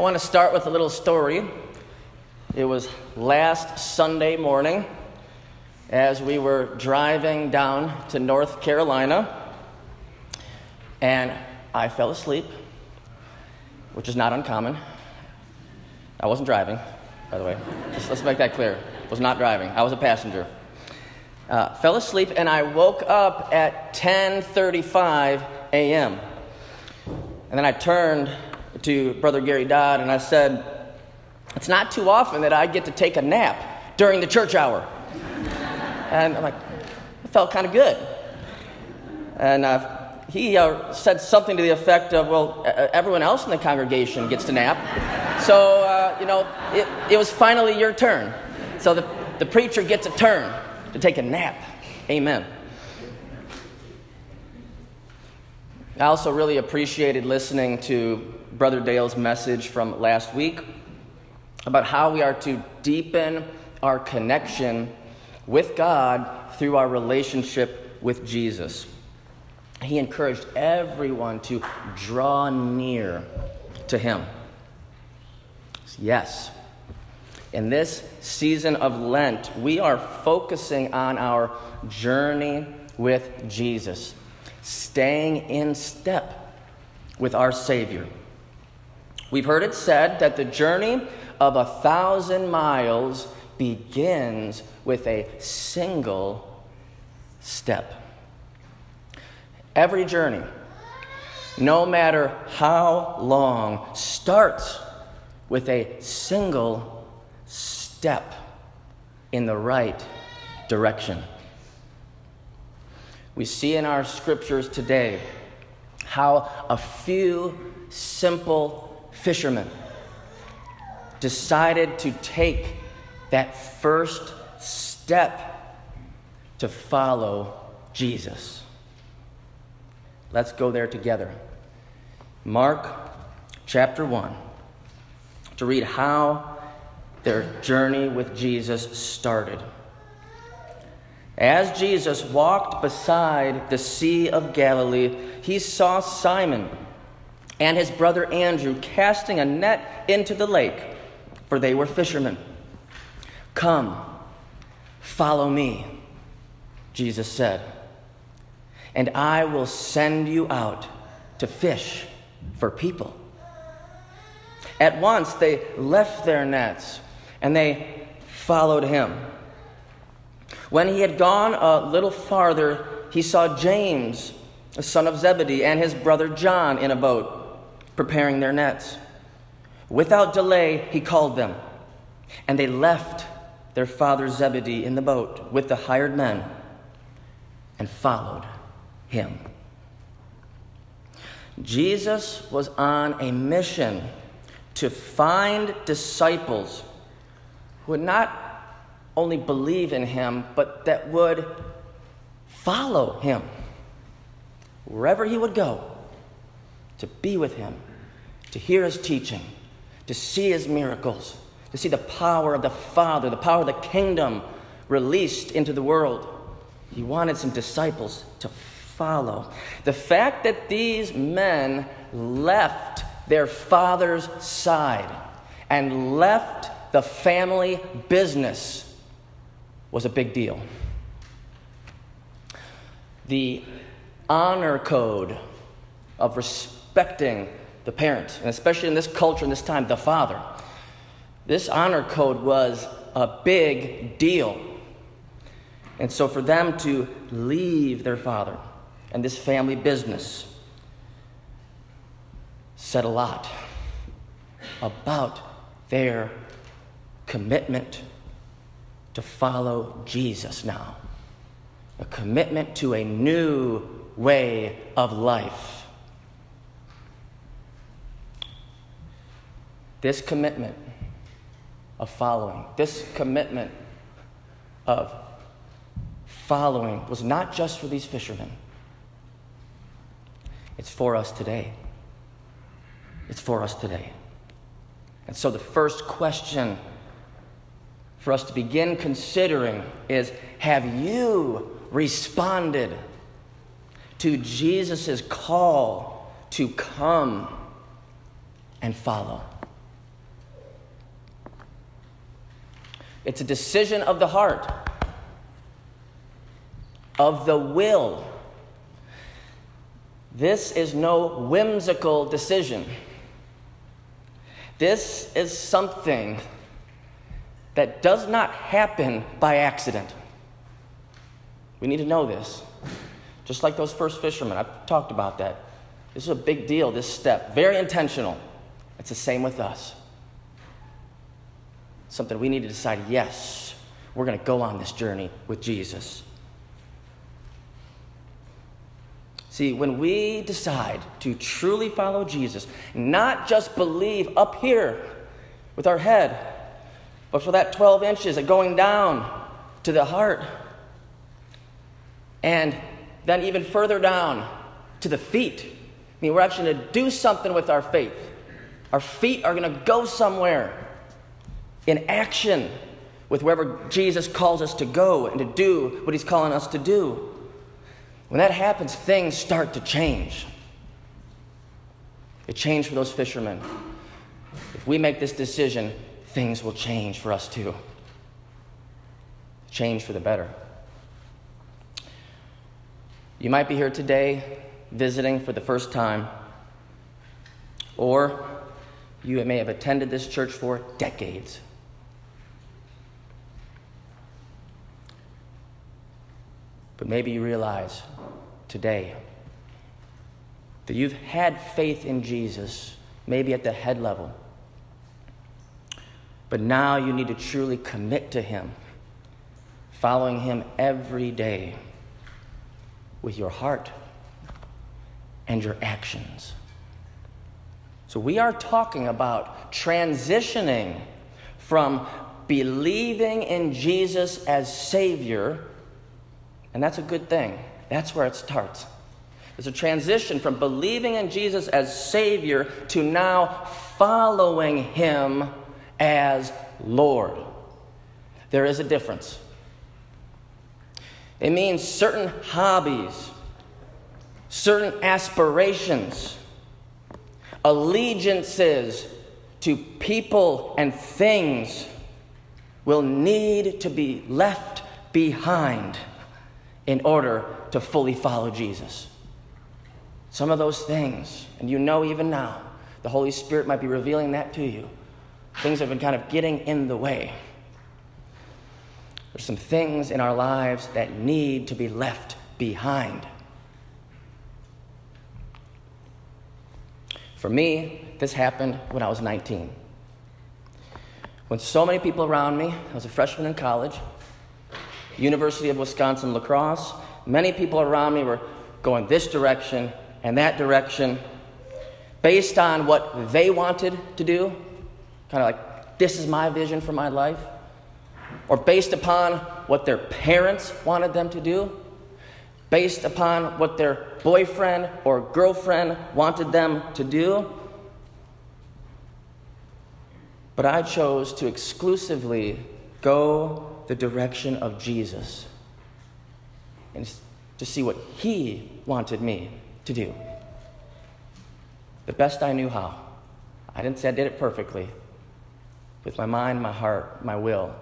I want to start with a little story. It was last Sunday morning as we were driving down to North Carolina, and I fell asleep, which is not uncommon. I wasn't driving, by the way. Just let's make that clear. Was not driving. I was a passenger. Uh, fell asleep, and I woke up at 10:35 a.m. And then I turned to Brother Gary Dodd and I said, It's not too often that I get to take a nap during the church hour. and I'm like, it felt kind of good. And uh, he uh, said something to the effect of, Well, everyone else in the congregation gets to nap. So, uh, you know, it, it was finally your turn. So the, the preacher gets a turn to take a nap. Amen. I also really appreciated listening to Brother Dale's message from last week about how we are to deepen our connection with God through our relationship with Jesus. He encouraged everyone to draw near to Him. Yes, in this season of Lent, we are focusing on our journey with Jesus staying in step with our Savior. We've heard it said that the journey of a thousand miles begins with a single step. Every journey, no matter how long, starts with a single step in the right direction. We see in our scriptures today how a few simple fishermen decided to take that first step to follow Jesus. Let's go there together. Mark chapter 1 to read how their journey with Jesus started. As Jesus walked beside the Sea of Galilee, he saw Simon and his brother Andrew casting a net into the lake, for they were fishermen. Come, follow me, Jesus said, and I will send you out to fish for people. At once they left their nets and they followed him. When he had gone a little farther, he saw James, the son of Zebedee, and his brother John in a boat, preparing their nets. Without delay, he called them, and they left their father Zebedee in the boat with the hired men and followed him. Jesus was on a mission to find disciples who would not only believe in him, but that would follow him wherever he would go to be with him, to hear his teaching, to see his miracles, to see the power of the Father, the power of the kingdom released into the world. He wanted some disciples to follow. The fact that these men left their father's side and left the family business was a big deal. The honor code of respecting the parent, and especially in this culture, in this time, the father, this honor code was a big deal. And so for them to leave their father and this family business said a lot about their commitment to follow Jesus now. A commitment to a new way of life. This commitment of following, this commitment of following was not just for these fishermen, it's for us today. It's for us today. And so the first question for us to begin considering is have you responded to Jesus' call to come and follow? It's a decision of the heart, of the will. This is no whimsical decision. This is something that does not happen by accident. We need to know this. Just like those first fishermen, I've talked about that. This is a big deal, this step. Very intentional. It's the same with us. Something we need to decide yes, we're going to go on this journey with Jesus. See, when we decide to truly follow Jesus, not just believe up here with our head, but for that 12 inches of going down to the heart, and then even further down to the feet. I mean, we're actually going to do something with our faith. Our feet are going to go somewhere in action with wherever Jesus calls us to go and to do what he's calling us to do. When that happens, things start to change. It changed for those fishermen. If we make this decision, things will change for us too. Change for the better. You might be here today visiting for the first time, or you may have attended this church for decades. Maybe you realize today that you've had faith in Jesus, maybe at the head level. But now you need to truly commit to Him, following Him every day with your heart and your actions. So, we are talking about transitioning from believing in Jesus as Savior and that's a good thing. That's where it starts. There's a transition from believing in Jesus as Savior to now following Him as Lord. There is a difference. It means certain hobbies, certain aspirations, allegiances to people and things will need to be left behind in order to fully follow Jesus. Some of those things, and you know even now, the Holy Spirit might be revealing that to you. Things have been kind of getting in the way. There's some things in our lives that need to be left behind. For me, this happened when I was 19. When so many people around me, I was a freshman in college, University of Wisconsin La Crosse. Many people around me were going this direction and that direction based on what they wanted to do, kind of like, this is my vision for my life, or based upon what their parents wanted them to do, based upon what their boyfriend or girlfriend wanted them to do. But I chose to exclusively go the direction of Jesus and to see what He wanted me to do. The best I knew how. I didn't say I did it perfectly. With my mind, my heart, my will,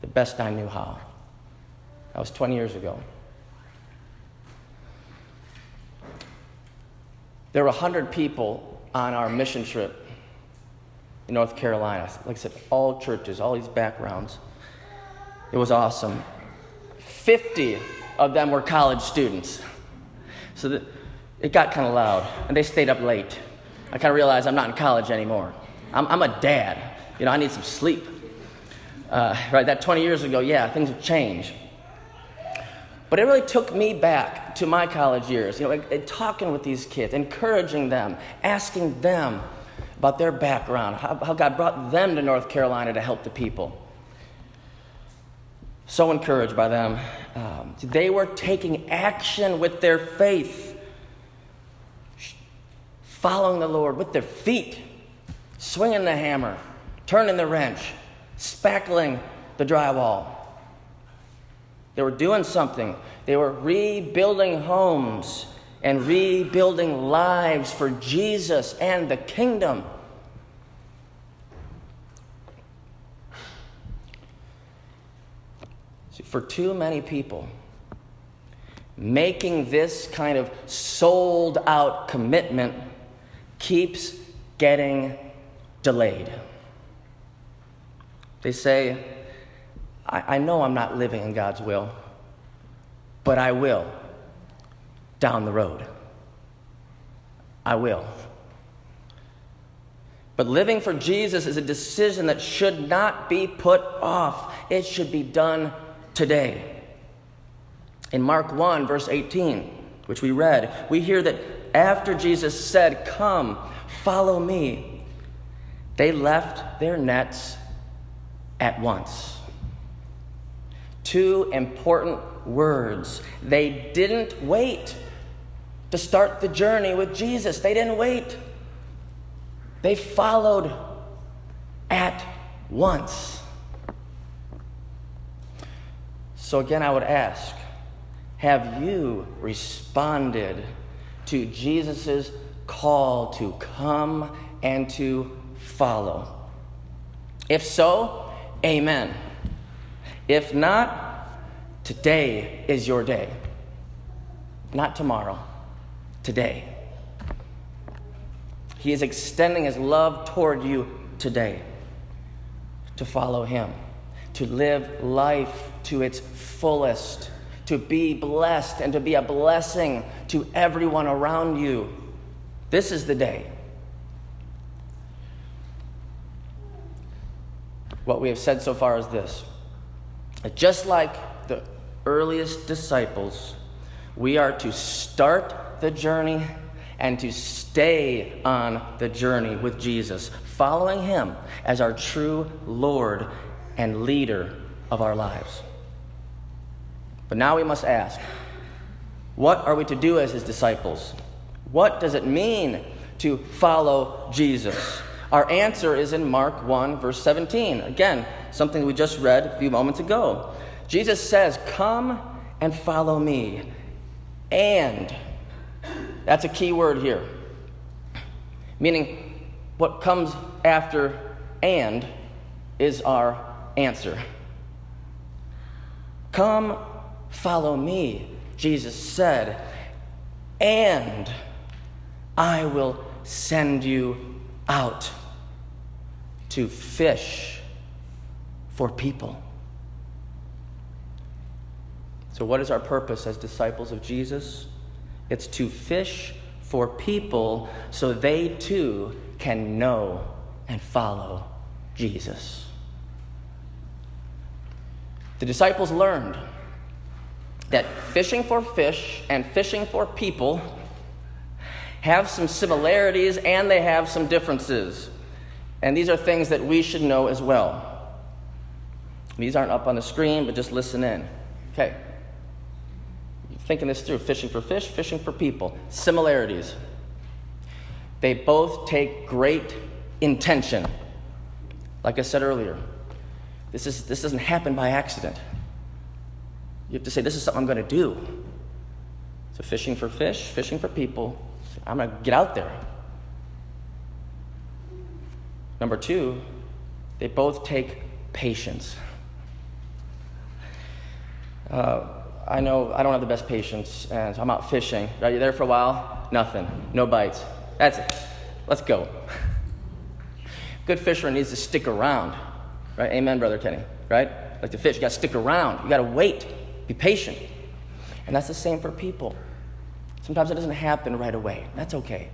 the best I knew how. That was 20 years ago. There were 100 people on our mission trip in North Carolina. Like I said, all churches, all these backgrounds. It was awesome. 50 of them were college students. So the, it got kind of loud, and they stayed up late. I kind of realized I'm not in college anymore. I'm, I'm, a dad. You know, I need some sleep. Uh, right, that 20 years ago, yeah, things have changed. But it really took me back to my college years, you know, like, talking with these kids, encouraging them, asking them about their background, how, how God brought them to North Carolina to help the people so encouraged by them. Um, they were taking action with their faith, following the Lord with their feet, swinging the hammer, turning the wrench, spackling the drywall. They were doing something. They were rebuilding homes and rebuilding lives for Jesus and the kingdom. See, for too many people, making this kind of sold out commitment keeps getting delayed. They say, I, I know I'm not living in God's will, but I will down the road. I will. But living for Jesus is a decision that should not be put off, it should be done today. In Mark 1, verse 18, which we read, we hear that after Jesus said, Come, follow me, they left their nets at once. Two important words. They didn't wait to start the journey with Jesus, they didn't wait. They followed at once. So, again, I would ask have you responded to Jesus' call to come and to follow? If so, amen. If not, today is your day. Not tomorrow, today. He is extending his love toward you today to follow him, to live life to its fullest, to be blessed and to be a blessing to everyone around you. This is the day. What we have said so far is this just like the earliest disciples, we are to start the journey and to stay on the journey with Jesus, following Him as our true Lord and leader of our lives. But now we must ask what are we to do as His disciples? What does it mean to follow Jesus? Our answer is in Mark 1, verse 17. Again, something we just read a few moments ago. Jesus says, Come and follow me, and that's a key word here. Meaning, what comes after and is our answer. Come, follow me, Jesus said, and I will send you out to fish for people. So, what is our purpose as disciples of Jesus? It's to fish for people so they too can know and follow Jesus. The disciples learned that fishing for fish and fishing for people have some similarities and they have some differences. And these are things that we should know as well. These aren't up on the screen, but just listen in. Okay thinking this through fishing for fish, fishing for people. Similarities. They both take great intention. Like I said earlier, this, is, this doesn't happen by accident. You have to say, This is something I'm going to do. So, fishing for fish, fishing for people, I'm going to get out there. Number two, they both take patience. Uh, I know I don't have the best patience, and so I'm out fishing. Are you there for a while? Nothing. No bites. That's it. Let's go. Good fisherman needs to stick around. Right? Amen, Brother Kenny. Right? Like the fish, you gotta stick around. You gotta wait. Be patient. And that's the same for people. Sometimes it doesn't happen right away. That's okay.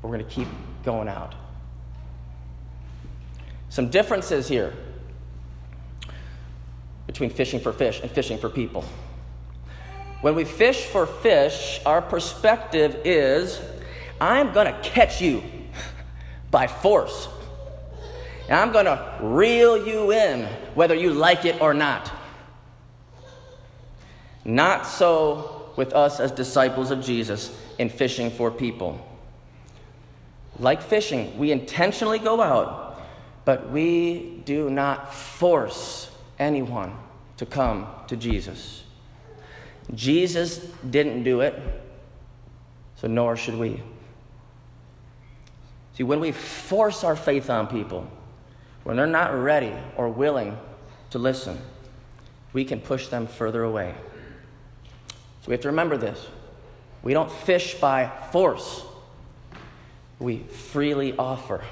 But we're gonna keep going out. Some differences here between fishing for fish and fishing for people. When we fish for fish, our perspective is I'm going to catch you by force. And I'm going to reel you in, whether you like it or not. Not so with us as disciples of Jesus in fishing for people. Like fishing, we intentionally go out, but we do not force anyone to come to Jesus. Jesus didn't do it, so nor should we. See, when we force our faith on people, when they're not ready or willing to listen, we can push them further away. We have to remember this. We don't fish by force, we freely offer.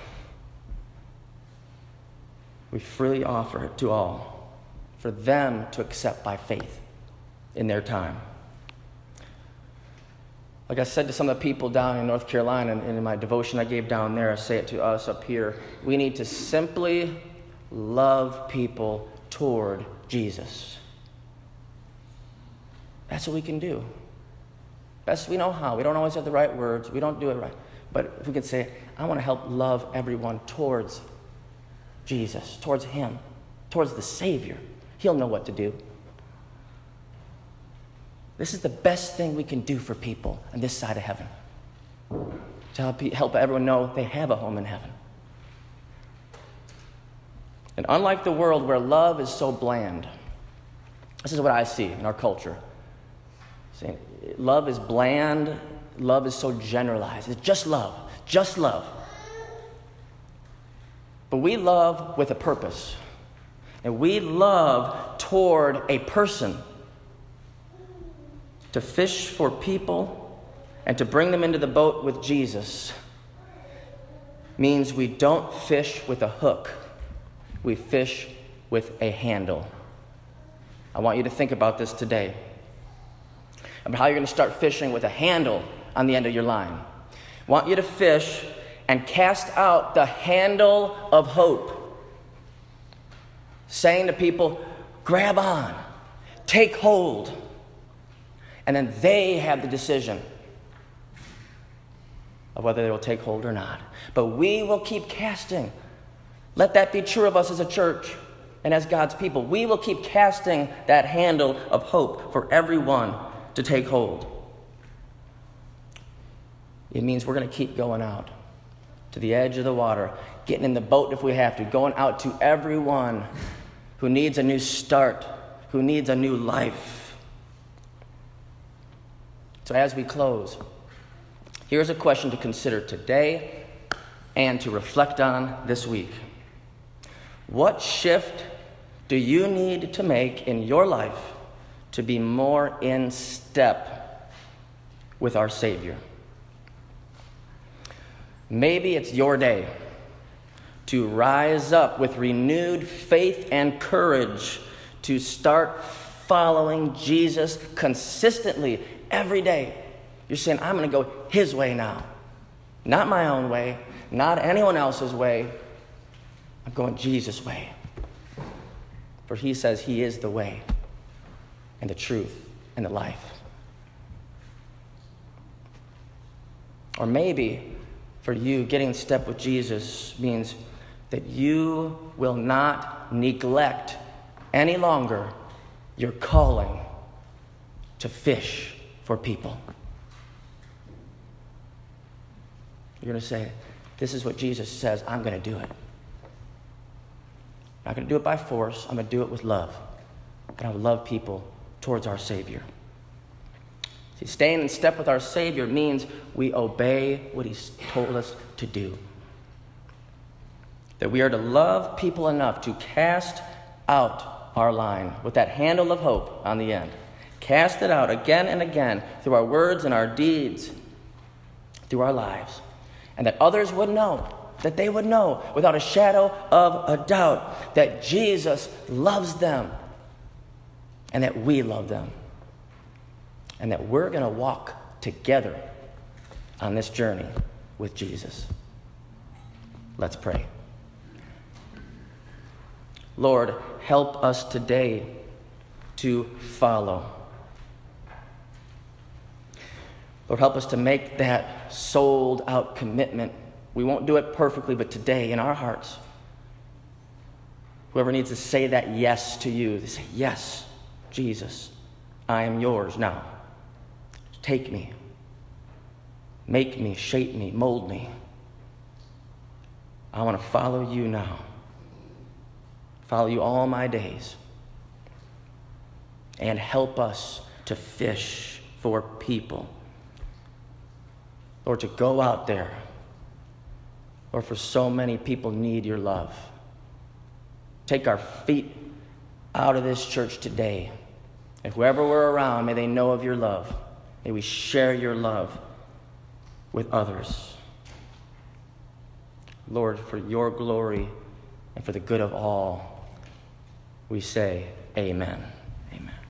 We freely offer it to all for them to accept by faith in their time. Like I said to some of the people down in North Carolina and in my devotion I gave down there, I say it to us up here. We need to simply love people toward Jesus. That's what we can do. Best we know how. We don't always have the right words, we don't do it right. But if we can say, I want to help love everyone towards Jesus, towards Him, towards the Savior, He'll know what to do. This is the best thing we can do for people on this side of heaven to help, help everyone know they have a home in heaven. And unlike the world where love is so bland, this is what I see in our culture. Saying, love is bland, love is so generalized. It's just love, just love. But we love with a purpose. And we love toward a person to fish for people and to bring them into the boat with Jesus means we don't fish with a hook, we fish with a handle. I want you to think about this today about how you're going to start fishing with a handle on the end of your line. Want you to fish and cast out the handle of hope, saying to people, grab on, take hold and then they have the decision of whether they will take hold or not. But we will keep casting. Let that be true of us as a church and as God's people. We will keep casting that handle of hope for everyone to take hold. It means we're going to keep going out to the edge of the water, getting in the boat if we have to, going out to everyone who needs a new start, who needs a new life. So, as we close, here's a question to consider today and to reflect on this week. What shift do you need to make in your life to be more in step with our Savior? Maybe it's your day to rise up with renewed faith and courage to start following Jesus consistently every day. You're saying, I'm going to go His way now. Not my own way, not anyone else's way. I'm going Jesus' way. For He says He is the way and the truth and the life. Or maybe for you, getting in step with Jesus means that you will not neglect any longer your calling to fish for people. You're going to say, This is what Jesus says, I'm going to do it. I'm not going to do it by force, I'm going to do it with love. And to love people towards our Savior. See, staying in step with our Savior means we obey what He's told us to do. That we are to love people enough to cast out our line with that handle of hope on the end. Cast it out again and again through our words and our deeds, through our lives. And that others would know, that they would know without a shadow of a doubt that Jesus loves them and that we love them. And that we're going to walk together on this journey with Jesus. Let's pray. Lord, help us today to follow. Lord, help us to make that sold out commitment. We won't do it perfectly, but today in our hearts, whoever needs to say that yes to you, they say, Yes, Jesus, I am yours now. Take me, make me, shape me, mold me. I want to follow you now, follow you all my days, and help us to fish for people Lord, to go out there. Lord, for so many people need your love. Take our feet out of this church today. And whoever we're around, may they know of your love. May we share your love with others. Lord, for your glory and for the good of all, we say, Amen.